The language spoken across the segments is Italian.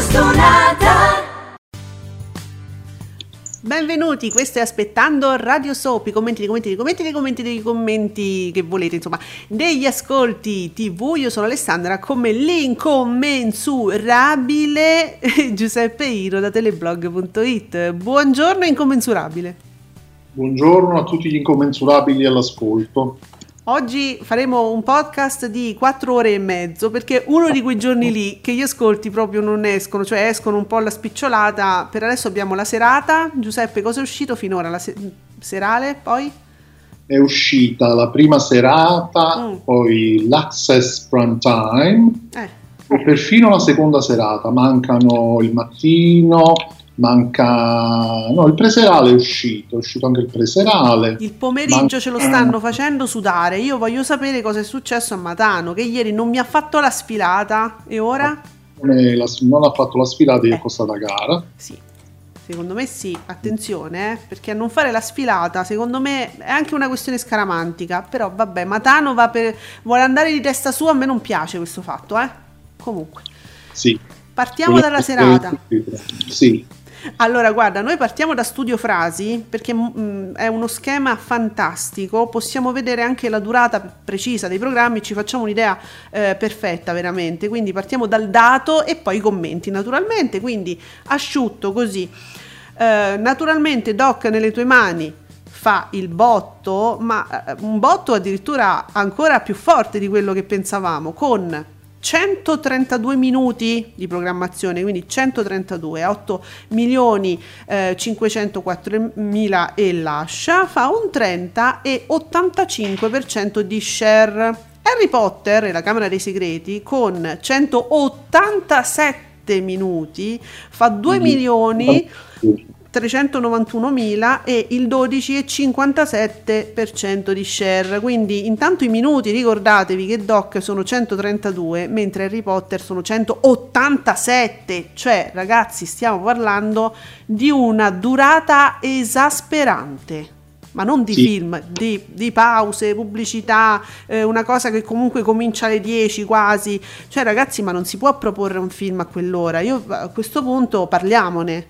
stonata Benvenuti, questo è Aspettando Radio Soap, i commenti, i commenti, i commenti, i commenti, dei commenti che volete, insomma, degli ascolti TV. Io sono Alessandra, come l'incommensurabile Giuseppe Iro da teleblog.it. Buongiorno incommensurabile. Buongiorno a tutti gli incommensurabili all'ascolto. Oggi faremo un podcast di 4 ore e mezzo perché uno di quei giorni lì che gli ascolti proprio non escono, cioè escono un po' alla spicciolata. Per adesso abbiamo la serata. Giuseppe, cosa è uscito finora? La se- serale, poi? È uscita la prima serata, Mm. poi l'Access Prime Time Eh, e perfino la seconda serata. Mancano il mattino, manca... No, il preserale è uscito, è uscito anche il preserale. il pomeriggio Manca- ce lo stanno facendo sudare. Io voglio sapere cosa è successo a Matano, che ieri non mi ha fatto la sfilata e ora? La- non ha fatto la sfilata che Eh. è costata cara. Sì. Secondo me sì, attenzione, eh, perché a non fare la sfilata, secondo me è anche una questione scaramantica, però vabbè, Matano va per, vuole andare di testa sua, a me non piace questo fatto, eh. Comunque, Sì. partiamo dalla serata. Sì. Allora, guarda, noi partiamo da Studio Frasi perché mm, è uno schema fantastico, possiamo vedere anche la durata precisa dei programmi, ci facciamo un'idea eh, perfetta veramente, quindi partiamo dal dato e poi i commenti naturalmente, quindi asciutto così. Eh, naturalmente Doc nelle tue mani fa il botto, ma eh, un botto addirittura ancora più forte di quello che pensavamo, con 132 minuti di programmazione, quindi 132 a 8 milioni eh, 504 mila e lascia, fa un 30 e 85% di share. Harry Potter e la Camera dei Segreti con 187 minuti fa 2 milioni 391.000 e il 12,57% di share. Quindi intanto i minuti, ricordatevi che Doc sono 132, mentre Harry Potter sono 187. Cioè, ragazzi, stiamo parlando di una durata esasperante. Ma non di Sì. film, di, di pause, pubblicità, eh, una cosa che comunque comincia alle 10 quasi. Cioè, ragazzi, ma non si può proporre un film a quell'ora. Io a questo punto parliamone.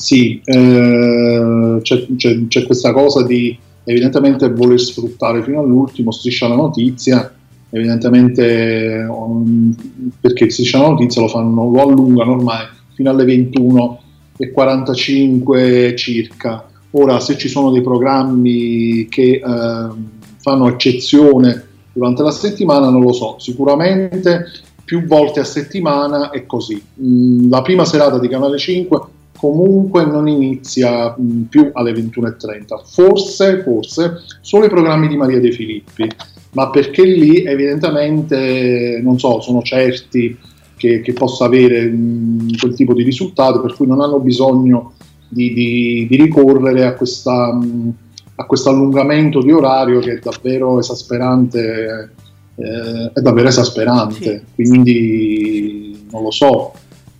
Sì, eh, c'è, c'è- c'è questa cosa di evidentemente voler sfruttare fino all'ultimo Striscia la notizia, evidentemente um, perché Striscia la notizia lo, fanno, lo allungano ormai fino alle 21.45 circa. Ora, se ci sono dei programmi che ehm, fanno eccezione durante la settimana, non lo so, sicuramente più volte a settimana è così. Mm, la prima serata di Canale 5 comunque non inizia mh, più alle 21.30, forse, forse solo i programmi di Maria De Filippi, ma perché lì evidentemente, non so, sono certi che, che possa avere mh, quel tipo di risultato, per cui non hanno bisogno di, di- di ricorrere a questa... mh, a questo allungamento di orario che è davvero esasperante, eh, è davvero esasperante, quindi non lo so,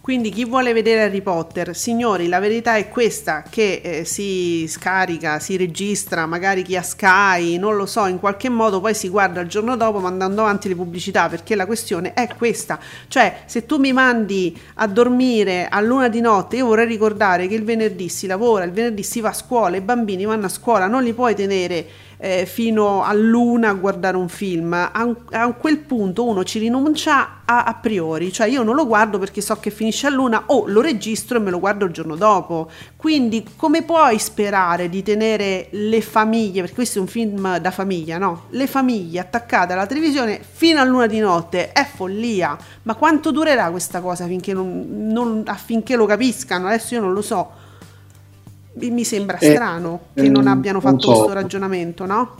Quindi chi vuole vedere Harry Potter, signori, la verità è questa, che eh, si scarica, si registra, magari chi ha Sky, non lo so, in qualche modo poi si guarda il giorno dopo mandando avanti le pubblicità, perché la questione è questa. Cioè, se tu mi mandi a dormire a luna di notte, io vorrei ricordare che il venerdì si lavora, il venerdì si va a scuola, i bambini vanno a scuola, non li puoi tenere eh, fino a luna a guardare un film. A, a quel punto uno ci rinuncia a, a priori, cioè io non lo guardo perché so che finisce a luna o lo registro e me lo guardo il giorno dopo. Quindi come puoi sperare di tenere le famiglie, perché questo è un film da famiglia, no? Le famiglie attaccate alla televisione fino a luna di notte, è follia. Ma quanto durerà questa cosa finché non, non- affinché lo capiscano? Adesso io non lo so. Mi sembra Eh, strano che ehm, non abbiano non fatto so. questo ragionamento, no?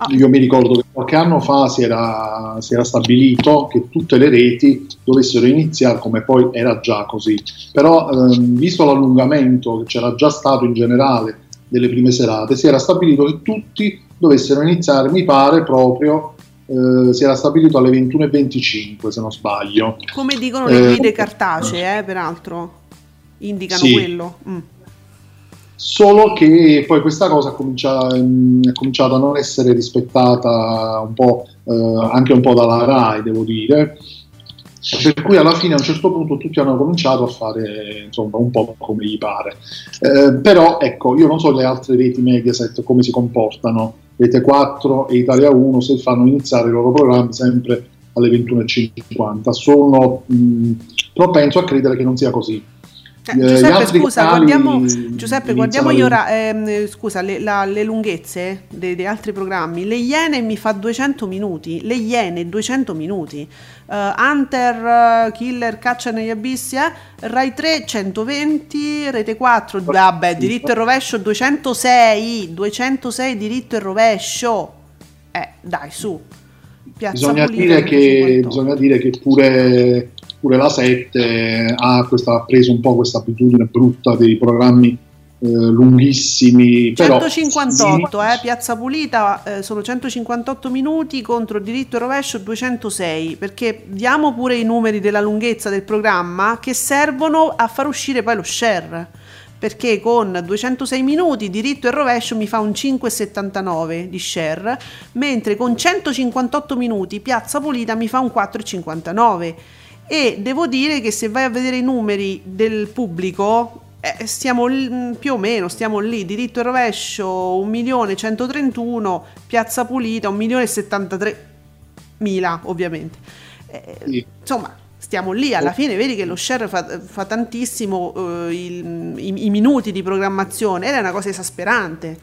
Ah. Io mi ricordo che qualche anno fa si era, si era stabilito che tutte le reti dovessero iniziare, come poi era già così, però ehm, visto l'allungamento che c'era già stato in generale delle prime serate, si era stabilito che tutti dovessero iniziare, mi pare proprio, eh, si era stabilito alle 21.25 se non sbaglio. Come dicono le Eh, guide cartacee, eh, peraltro, indicano Sì. quello. Mm. Solo che poi questa cosa comincia- mh, è cominciata a non essere rispettata un po', eh, anche un po' dalla RAI, devo dire. per cui alla fine a un certo punto tutti hanno cominciato a fare insomma un po' come gli pare. Eh, però ecco, io non so le altre reti Mediaset come si comportano, Rete 4 e Italia 1 se fanno iniziare i loro programmi sempre alle 21.50. Sono mh, propenso a credere che non sia così. Eh, Giuseppe, scusa, guardiamo, Giuseppe, guardiamo gli ora, ehm, scusa, le, la, le lunghezze dei, dei, altri programmi. Le Iene mi fa 200 minuti, le Iene 200 minuti, uh, Hunter, uh, Killer, Caccia negli abissi, eh? Rai 3 120, Rete 4, vabbè, diritto e rovescio 206, 206 diritto e rovescio. Eh, dai, su. Piazza bisogna, dire che, bisogna dire che pure pure la 7 ha, questa, ha preso un po' questa abitudine brutta dei programmi eh, lunghissimi. 158, però, eh, Piazza Pulita eh, sono 158 minuti contro diritto e rovescio 206, perché diamo pure i numeri della lunghezza del programma che servono a far uscire poi lo share. Perché con 206 minuti diritto e rovescio mi fa un 5,79 di share, mentre con 158 minuti Piazza Pulita mi fa un 4,59 e devo dire che se vai a vedere i numeri del pubblico eh, stiamo l- mm, più o meno stiamo lì diritto e rovescio 1.131 piazza pulita 1.073.000 ovviamente eh, sì. insomma stiamo lì alla oh. fine vedi che lo share fa, fa tantissimo eh, il, i, i, minuti di programmazione ed è una cosa esasperante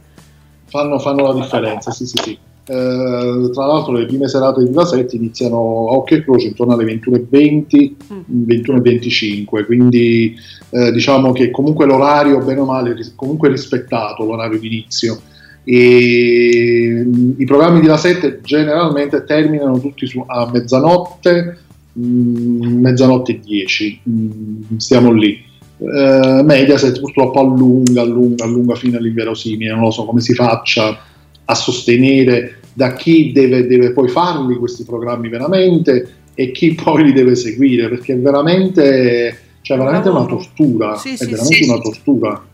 fanno, fanno la differenza sì sì sì eh, tra l'altro le prime serate di Rasetti iniziano a occhio e croce intorno alle 21.20, mm. 21.25, quindi eh, diciamo che comunque l'orario, bene o male, comunque rispettato l'orario di inizio. E mm, i programmi di Rasetti generalmente terminano tutti su, a mezzanotte, mh, mm, mezzanotte e 10, mh, stiamo lì. Uh, Mediaset purtroppo allunga, allunga, allunga fino all'inverosimile, non lo so come si faccia a sostenere da chi deve, deve poi farli questi programmi veramente e chi poi li deve seguire, perché è veramente, cioè veramente una tortura, sì, è sì, veramente sì, una tortura.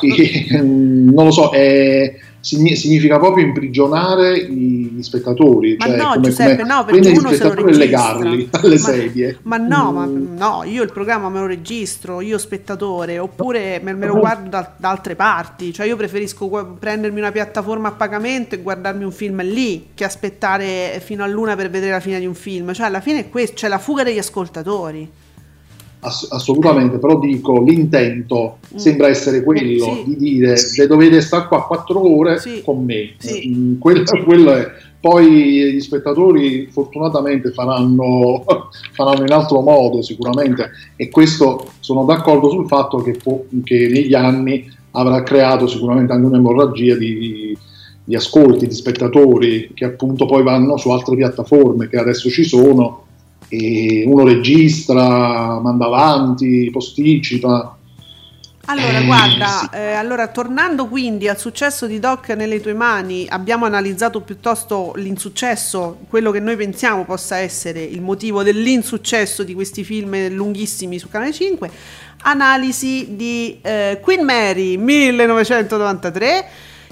E, non lo so, è, significa proprio imprigionare gli spettatori. Ma cioè no, come, Giuseppe, come no, perché uno se lo registra. legarli alle ma, sedie. Ma no, mm. ma no, io il programma me lo registro, io spettatore, oppure me, me lo guardo da, da, altre parti. Cioè io preferisco prendermi una piattaforma a pagamento e guardarmi un film lì, che aspettare fino a luna per vedere la fine di un film. Cioè alla fine è questo, c'è la fuga degli ascoltatori ass- assolutamente, però dico l'intento mm. sembra essere quello sì. di dire se dovete stare qua quattro ore sì. con me. Sì. Mm, quello, quello è. Poi gli spettatori fortunatamente faranno, faranno, in altro modo sicuramente e questo sono d'accordo sul fatto che, può, che negli anni avrà creato sicuramente anche un'emorragia di, di ascolti, di spettatori che appunto poi vanno su altre piattaforme che adesso ci sono e uno registra, manda avanti, posticipa. Allora, eh, guarda, sì. eh, allora, tornando quindi al successo di Doc nelle tue mani, abbiamo analizzato piuttosto l'insuccesso, quello che noi pensiamo possa essere il motivo dell'insuccesso di questi film lunghissimi su Canale 5. Analisi di eh, Queen Mary 1993,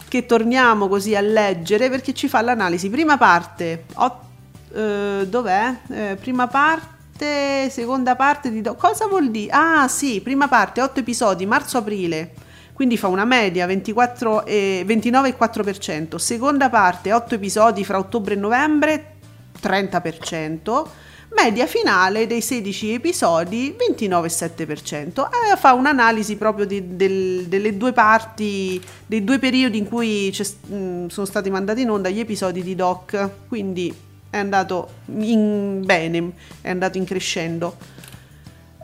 che torniamo così a leggere perché ci fa l'analisi. Prima parte, 8 eh, dov'è? Eh, prima parte, seconda parte di... Do- cosa vuol dire? Ah sì, prima parte, 8 episodi, marzo-aprile, quindi fa una media 24 e 29,4%, seconda parte 8 episodi fra ottobre e novembre, 30%, media finale dei 16 episodi 29,7%. Eh, fa un'analisi proprio di, del, delle due parti, dei due periodi in cui mh, sono stati mandati in onda gli episodi di Doc, quindi è andato in bene, è andato in crescendo.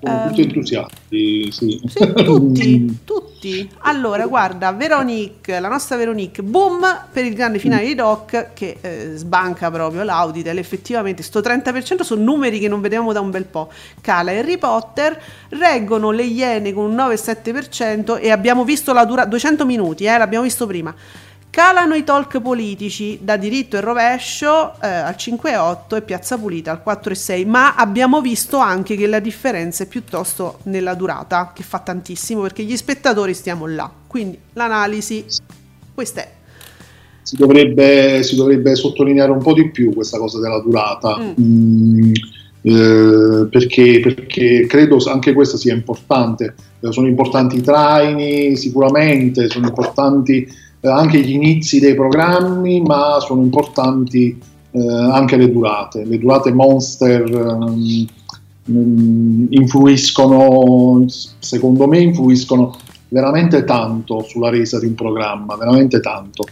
Sono tutti ehm, entusiasti, sì. sì. tutti, tutti. Allora, guarda, Veronique, la nostra Veronique, boom per il grande finale di Doc che eh, sbanca proprio l'Auditel. Effettivamente, sto 30% sono numeri che non vediamo da un bel po'. Cala Harry Potter, reggono le Iene con un 9,7% e abbiamo visto la durata 200 minuti, eh, l'abbiamo visto prima. Calano i talk politici da diritto e rovescio eh, al 5,8 e Piazza Pulita al 4,6, ma abbiamo visto anche che la differenza è piuttosto nella durata, che fa tantissimo perché gli spettatori stiamo là. Quindi l'analisi, questa è. Si dovrebbe, si dovrebbe sottolineare un po' di più questa cosa della durata. Mm. Mm, eh, perché, perché, credo anche questo sia importante. Eh, sono importanti i traini sicuramente, sono importanti anche gli inizi dei programmi, ma sono importanti eh, anche le durate. Le durate monster mm, influiscono, secondo me, influiscono veramente tanto sulla resa di un programma, veramente tanto.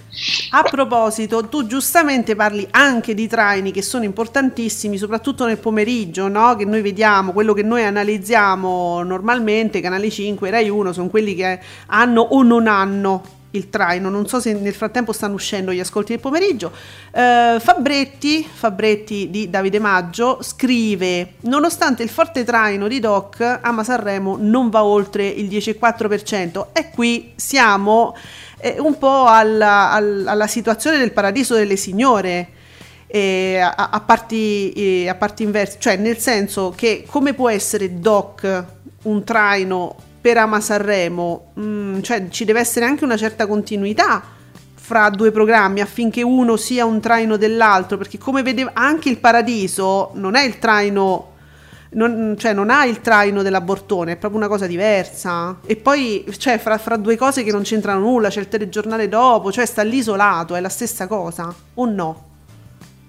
A proposito, tu giustamente parli anche di traini che sono importantissimi, soprattutto nel pomeriggio, no? che noi vediamo, quello che noi analizziamo normalmente, Canale 5 e Rai 1 sono quelli che hanno o non hanno il traino. Non so se nel frattempo stanno uscendo gli ascolti del pomeriggio. Eh, Fabretti, Fabretti di Davide Maggio, scrive: Nonostante il forte traino di Doc, Ama Sanremo non va oltre il 10,4%. E qui siamo eh, un po' alla, alla, situazione del paradiso delle signore. Eh, a, a, parti, a parti inverse, cioè nel senso che come può essere Doc un traino per Ama Sanremo, mm, cioè ci deve essere anche una certa continuità fra due programmi affinché uno sia un traino dell'altro, perché come vedeva anche il Paradiso non è il traino non, cioè non ha il traino dell'abortone, è proprio una cosa diversa. E poi, cioè, fra, fra, due cose che non c'entrano nulla, c'è il telegiornale dopo, cioè sta lì è la stessa cosa, o no?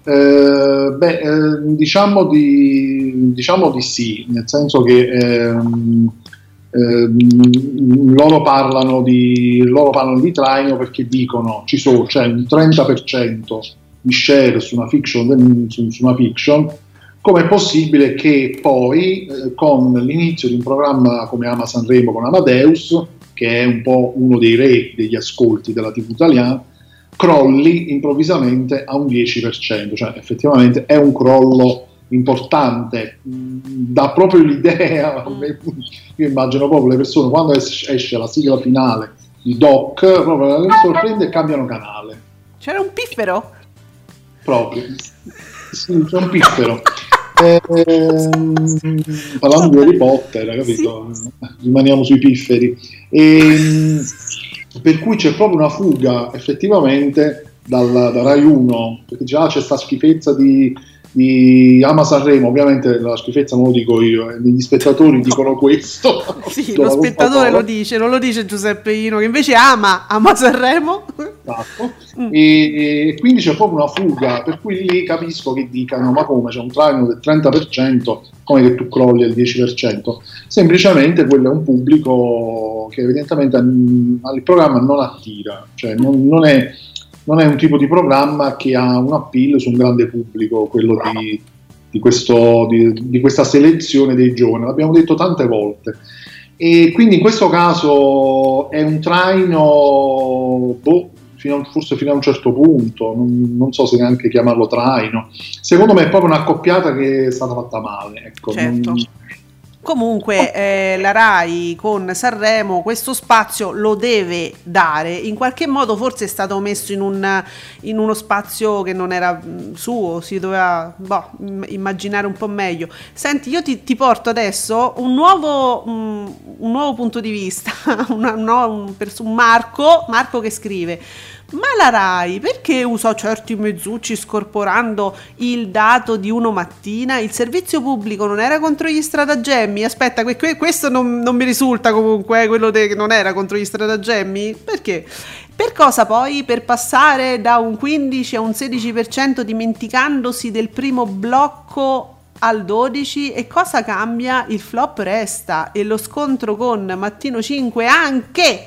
Eh, beh, eh, diciamo, di, diciamo, di, sì, nel senso che ehm, eh, loro, parlano di, loro parlano di traino perché dicono ci sono, c'è un 30% di share su una fiction, su una fiction com'è possibile che poi eh, con l'inizio di un programma come Ama Sanremo con Amadeus, che è un po' uno dei re degli ascolti della TV italiana, crolli improvvisamente a un 10%, cioè effettivamente è un crollo importante, dà proprio l'idea, mm. io immagino proprio le persone quando esce la sigla finale di Doc, proprio le sorprende e cambiano canale. C'era un piffero? Proprio, sì, c'è un piffero. eh, parlando di Harry Potter, capito? Sì. Rimaniamo sui pifferi. E, ehm, per cui c'è proprio una fuga effettivamente dal, da Rai 1, perché già c'è questa schifezza di di Ama Sanremo, ovviamente la schifezza non lo dico io, eh, gli spettatori dicono questo. sì, lo spettatore lo dice, non lo dice Giuseppe Ino, che invece ama Ama Sanremo. Esatto. Mm. E, e, quindi c'è proprio una fuga, per cui lì capisco che dicano, ma come c'è un traino del 30%, come che tu crolli al 10%? Semplicemente quello è un pubblico che evidentemente il programma non attira, cioè non, non è non è un tipo di programma che ha un appeal su un grande pubblico, quello di, di, questo, di, di questa selezione dei giovani, l'abbiamo detto tante volte. E quindi in questo caso è un traino, boh, fino a, forse fino a un certo punto, non, non, so se neanche chiamarlo traino. Secondo me è proprio un'accoppiata che è stata fatta male. Ecco, certo. non, Comunque eh, la RAI con Sanremo questo spazio lo deve dare, in qualche modo forse è stato messo in, un, in uno spazio che non era mm, suo, si doveva boh, immaginare un po' meglio. Senti, io ti, ti porto adesso un nuovo, um, un nuovo, punto di vista, una, no, un, un Marco, Marco che scrive ma la RAI perché usò certi mezzucci scorporando il dato di uno mattina? Il servizio pubblico non era contro gli stratagemmi? Aspetta, que- que- questo non, non, mi risulta comunque, eh, quello che non era contro gli stratagemmi? Perché? Per cosa poi? Per passare da un 15 a un 16% dimenticandosi del primo blocco al 12 e cosa cambia? Il flop resta e lo scontro con Mattino 5 anche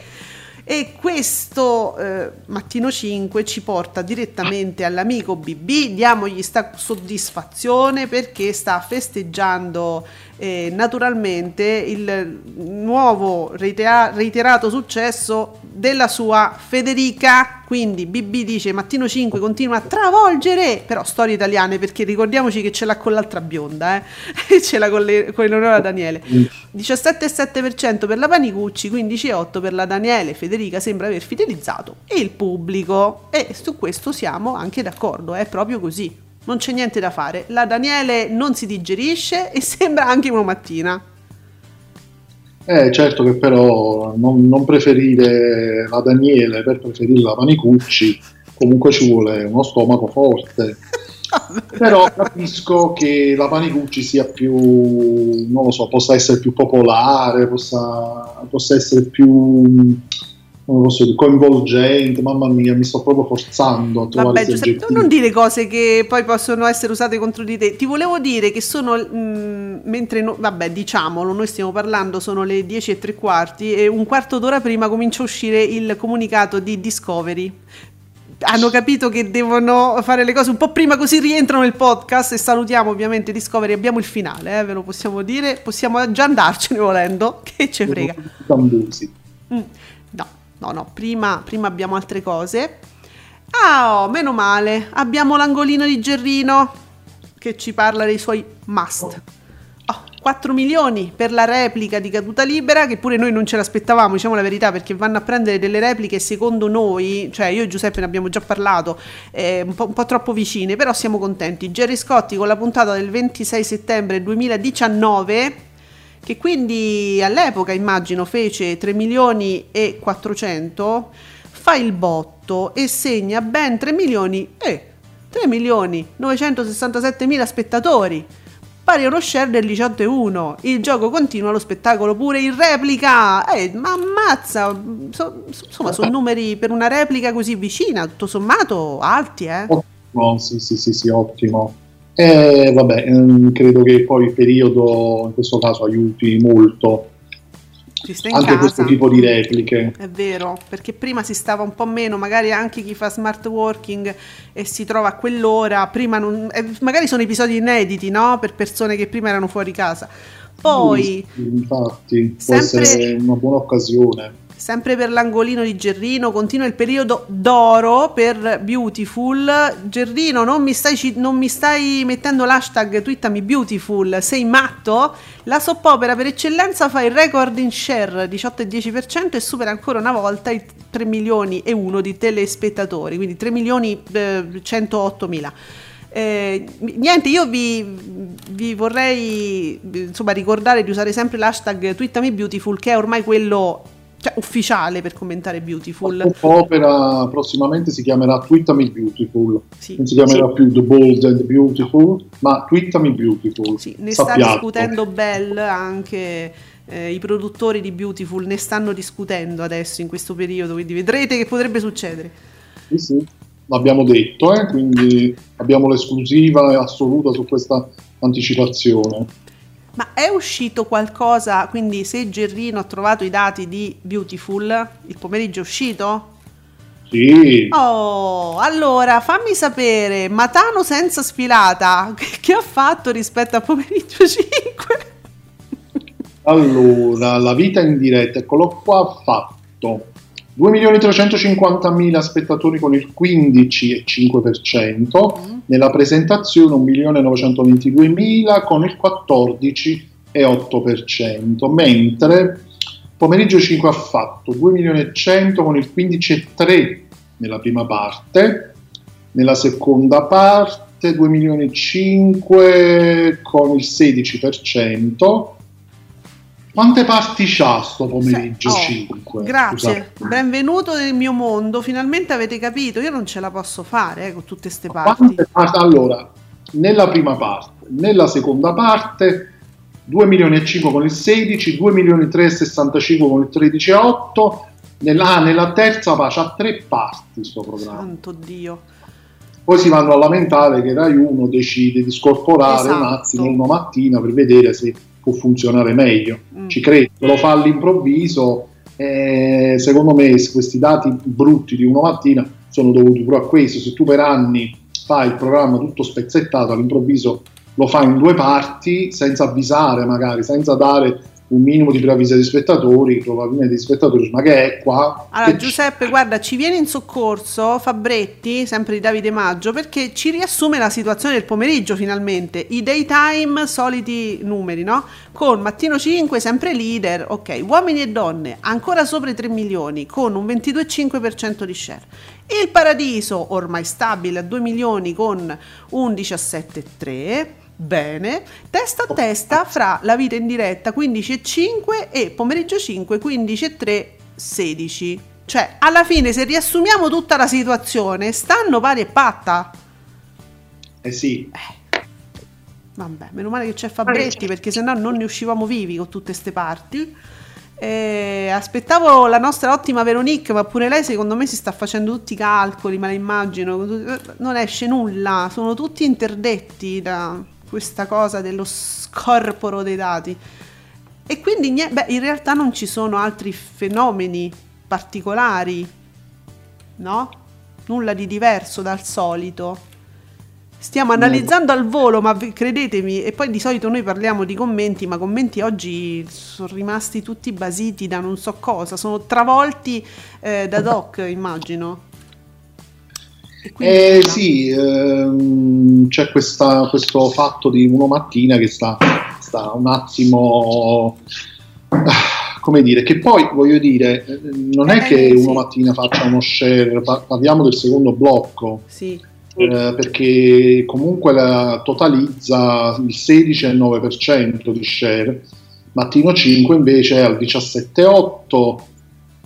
e questo eh, mattino 5 ci porta direttamente all'amico BB, diamogli sta soddisfazione perché sta festeggiando eh, naturalmente il nuovo reitera- reiterato successo della sua Federica. Quindi BB dice Mattino 5 continua a travolgere, però storie italiane perché ricordiamoci che ce l'ha con l'altra bionda, eh? ce l'ha con, le, con Eleonora Daniele. 17,7% per la Panicucci, 15,8% per la Daniele. Federica sembra aver fidelizzato il pubblico. E su questo siamo anche d'accordo, è proprio così. Non c'è niente da fare. La Daniele non si digerisce e sembra anche una mattina. Eh, certo che però non, non, preferire la Daniele per preferire la Panicucci, comunque ci vuole uno stomaco forte. Però capisco che la Panicucci sia più, non lo so, possa essere più popolare, possa, possa essere più non posso dire, coinvolgente, mamma mia, mi sto proprio forzando a trovare Vabbè, Giuseppe, non dire cose che poi possono essere usate contro di te. Ti volevo dire che sono, mh, mm, mentre, no, vabbè, diciamolo, noi stiamo parlando, sono le 10 e tre quarti e un quarto d'ora prima comincia a uscire il comunicato di Discovery hanno capito che devono fare le cose un po' prima così rientrano nel podcast e salutiamo ovviamente Discovery abbiamo il finale eh, ve lo possiamo dire possiamo già andarcene volendo che ce frega mm. No, no, prima, prima abbiamo altre cose. Ah, oh, meno male, abbiamo l'angolino di Gerrino che ci parla dei suoi must. Oh, 4 milioni per la replica di caduta libera, che pure noi non ce l'aspettavamo, diciamo la verità, perché vanno a prendere delle repliche secondo noi, cioè io e Giuseppe ne abbiamo già parlato, eh, un, po', un po' troppo vicine, però siamo contenti. Jerry Scotti con la puntata del 26 settembre 2019 che quindi all'epoca immagino fece 3 milioni e 400, fa il botto e segna ben 3 milioni e 3 milioni 967 mila spettatori pari uno share del 18,1. Il gioco continua, lo spettacolo pure in replica. Eh, ma ammazza! So, insomma, sono numeri per una replica così vicina, tutto sommato alti, eh? Ottimo, sì, sì, sì, sì, ottimo. Eh, vabbè, ehm, credo che poi il periodo in questo caso aiuti molto anche casa. questo tipo di repliche. È vero, perché prima si stava un po' meno, magari anche chi fa smart working e si trova a quell'ora, prima non, eh, magari sono episodi inediti, no? Per persone che prima erano fuori casa. Poi, infatti, può essere una buona occasione. Sempre per l'angolino di Gerrino, continua il periodo d'oro per Beautiful. Gerrino, non mi stai, non mi stai mettendo l'hashtag twittami Beautiful, sei matto? La soppopera per eccellenza fa il record in share 18,10% e supera ancora una volta i 3 milioni e 1 di telespettatori, quindi 3 milioni eh, 108 mila. Eh, niente, io vi, vi, vorrei insomma ricordare di usare sempre l'hashtag twittami beautiful che è ormai quello cioè, ufficiale per commentare Beautiful. L'opera prossimamente si chiamerà Twittami Beautiful, sì. non si chiamerà sì. più The Bold and Beautiful, ma Twittami Beautiful. Sì, ne Sappiate. sta discutendo Bell anche. Eh, I produttori di Beautiful ne stanno discutendo adesso in questo periodo, quindi vedrete che potrebbe succedere. Sì, sì, l'abbiamo detto, eh? quindi abbiamo l'esclusiva assoluta su questa anticipazione. Ma è uscito qualcosa, quindi se Gerrino ha trovato i dati di Beautiful, il pomeriggio è uscito? Sì. Oh, allora fammi sapere, Matano senza sfilata, che ha fatto rispetto a pomeriggio 5? Allora, la vita in diretta, eccolo qua, ha fatto 2.350.000 spettatori con il 15,5%, mm. nella presentazione 1.922.000 con il 14,8%, mentre pomeriggio 5 ha fatto 2.100.000 con il 15,3% nella prima parte, nella seconda parte 2.500.000 con il 16%, quante parti c'ha sto pomeriggio? Oh, 5. Grazie, Scusate. benvenuto nel mio mondo. Finalmente avete capito, io non ce la posso fare eh, con tutte queste parti. parti. Allora, nella prima parte, nella seconda parte 2 milioni e 5 con il 16, 2 milioni e 365 con il 13 e 8. Nella, ah, nella terza parte ha tre parti sto programma. Santo Dio. Poi si vanno a lamentare che Rai 1 decide di scorporare esatto. un attimo una mattina per vedere se può funzionare meglio. Mm. Ci credo, lo fa all'improvviso. Eh, secondo me questi dati brutti di una mattina sono dovuti pure a questo. Se tu per anni fai il programma tutto spezzettato, all'improvviso lo fai in due parti senza avvisare magari, senza dare un minimo di preavviso agli spettatori, probabilmente gli spettatori ma che è qua? Allora Giuseppe, c- guarda, ci viene in soccorso Fabretti, sempre di Davide Maggio, perché ci riassume la situazione del pomeriggio finalmente, i daytime soliti numeri, no? Con Mattino 5 sempre leader, ok, uomini e donne ancora sopra i 3 milioni con un 22,5% di share. Il Paradiso ormai stabile a 2 milioni con un 17,3% Bene, testa a testa fra la vita in diretta 15 e 5 e pomeriggio 5 15 e 3 16. Cioè, alla fine se riassumiamo tutta la situazione, stanno pari e patta. Eh sì. Eh. Vabbè, meno male che c'è Fabretti perché sennò non ne uscivamo vivi con tutte queste parti. Eh, aspettavo la nostra ottima Veronique, ma pure lei secondo me si sta facendo tutti i calcoli, me la immagino. Non esce nulla, sono tutti interdetti da questa cosa dello scorporo dei dati. E quindi beh, in realtà non ci sono altri fenomeni particolari, no? Nulla di diverso dal solito. Stiamo analizzando al volo, ma credetemi, e poi di solito noi parliamo di commenti, ma commenti oggi sono rimasti tutti basiti da non so cosa, sono travolti eh, da doc, immagino. Eh, sì, ehm, c'è questa, questo fatto di uno mattina che sta, sta un attimo come dire, che poi voglio dire, non è eh, che uno mattina faccia uno share, parliamo del secondo blocco. Sì eh, perché comunque la, totalizza il 16,9% di share, Mattino 5 invece è al 17,8%.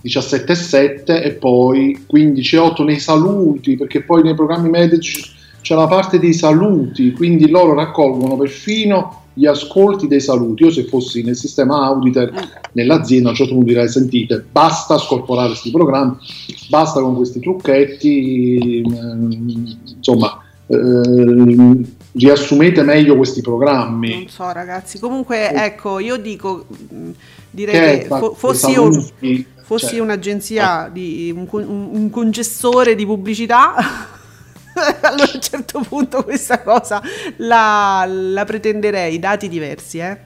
17,7 e poi 15,8 nei saluti, perché poi nei programmi medici c'è la parte dei saluti, quindi loro raccolgono perfino gli ascolti dei saluti. Io se fossi nel sistema Auditor nell'azienda a un certo punto direi sentite, basta scorporare questi programmi, basta con questi trucchetti, ehm, insomma, eh, riassumete meglio questi programmi. Non so ragazzi, comunque ecco, io dico, direi che, che fo- fossi, io, fossi cioè, un'agenzia, eh. di, un, un, un concessore di pubblicità allora a un certo punto questa cosa la, la pretenderei, dati diversi, eh?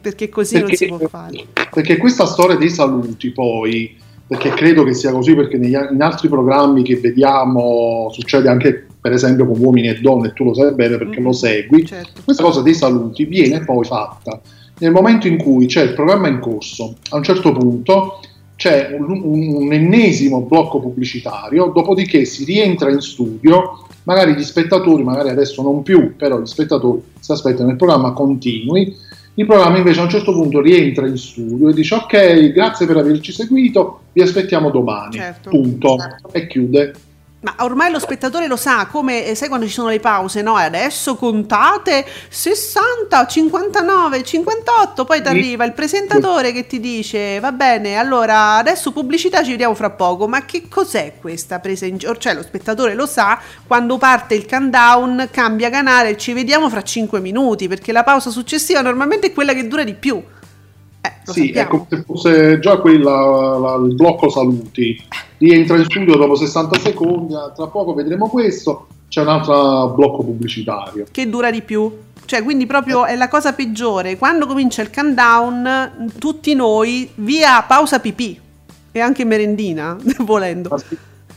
perché così perché, non si può fare. Perché questa storia dei saluti poi, perché credo che sia così, perché negli, in altri programmi che vediamo succede anche per esempio con uomini e donne, tu lo sai bene perché mm, lo segui, certo. questa cosa dei saluti viene poi fatta nel momento in cui c'è il programma in corso, a un certo punto c'è un, un, un ennesimo blocco pubblicitario, dopodiché si rientra in studio magari gli spettatori, magari adesso non più, però gli spettatori si aspettano il programma continui, il programma invece a un certo punto rientra in studio e dice ok, grazie per averci seguito, vi aspettiamo domani, certo. punto, certo. e chiude ma ormai lo spettatore lo sa, come eh, sai quando ci sono le pause, no? Adesso contate 60, 59, 58, poi ti arriva il presentatore che ti dice va bene, allora adesso pubblicità ci vediamo fra poco, ma che cos'è questa presa in giro? Cioè lo spettatore lo sa, quando parte il countdown cambia canale, ci vediamo fra 5 minuti, perché la pausa successiva normalmente è quella che dura di più. Eh, sì, sappiamo. è come se fosse già quella, la, il blocco saluti. Rientra in studio dopo 60 secondi, ah, tra poco vedremo questo, c'è un altro blocco pubblicitario. Che dura di più? Cioè, quindi proprio è la cosa peggiore. Quando comincia il countdown, tutti noi via pausa pipì e anche merendina, volendo.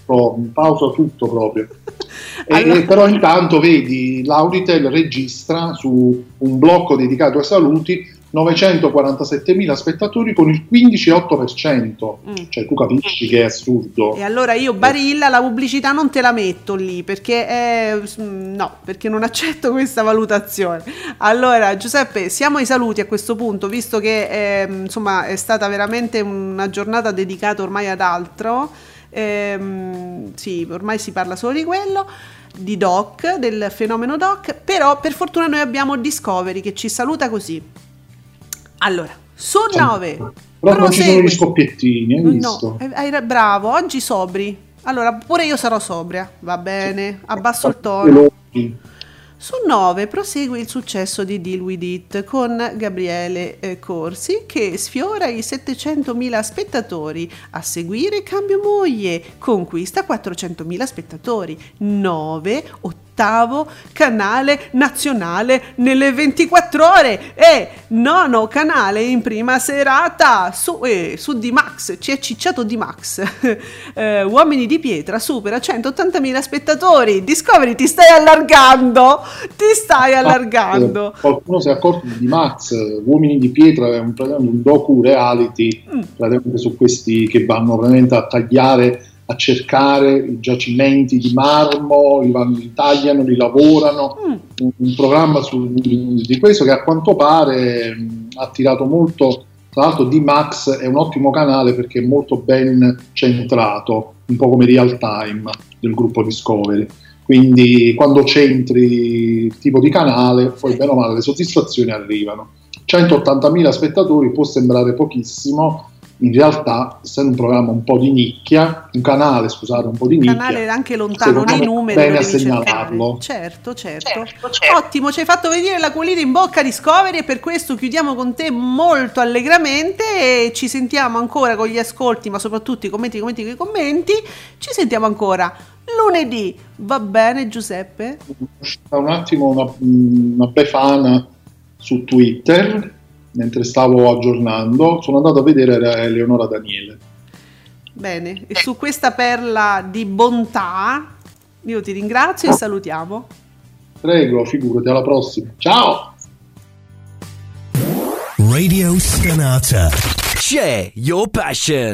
Pausa tutto proprio. allora... e, però intanto vedi l'Auditel registra su un blocco dedicato ai saluti 947.000 spettatori con il 15,8%. Mm. Cioè, tu capisci che è assurdo. E allora io, Barilla, la pubblicità non te la metto lì perché è... Mm, no, perché non accetto questa valutazione. Allora, Giuseppe, siamo ai saluti a questo punto, visto che è, mm, insomma è stata veramente una giornata dedicata ormai ad altro. Ehm, sì, ormai si parla solo di quello di Doc, del fenomeno Doc, però per fortuna noi abbiamo Discovery che ci saluta così. Allora, su 9. Però non ci sono gli scoppiettini, hai visto? No, hai, bravo, oggi sobri. Allora, pure io sarò sobria, va bene, abbasso il tono. Su 9 prosegue il successo di Deal With It con Gabriele eh, Corsi che sfiora i 700.000 spettatori. A seguire Cambio Moglie, conquista 400.000 spettatori. 9 ottavo canale nazionale nelle 24 ore e nono canale in prima serata su, eh, su D-Max, ci è cicciato D-Max. eh, Uomini di pietra supera 180.000 spettatori. Discovery ti stai allargando, ti stai ah, allargando. Ah, qualcuno si è accorto di D-Max, Uomini di pietra è un, un docu reality mm. su questi che vanno veramente a tagliare a cercare i giacimenti di marmo, li, vanno, li tagliano, li lavorano, mm. un, un, programma su, di, di, questo che a quanto pare mh, ha attirato molto, tra l'altro D-Max è un ottimo canale perché è molto ben centrato, un po' come real time del gruppo Discovery. quindi quando centri il tipo di canale, poi bene o male le soddisfazioni arrivano. 180.000 spettatori può sembrare pochissimo, in realtà, essendo un programma un po' di nicchia, un canale, scusate, un po' di nicchia. Un canale anche lontano nei numeri. Bene a segnalarlo. Certo, certo, certo, certo. Ottimo, ci hai fatto venire la colina in bocca Discovery e per questo chiudiamo con te molto allegramente e ci sentiamo ancora con gli ascolti, ma soprattutto i commenti, i commenti, i commenti. Ci sentiamo ancora lunedì. Va bene, Giuseppe? Un attimo una, una befana su Twitter mentre stavo aggiornando, sono andato a vedere Eleonora Daniele. Bene, e su questa perla di bontà io ti ringrazio e salutiamo. Prego, figurati, alla prossima. Ciao! Radio Scanata. Share your passion.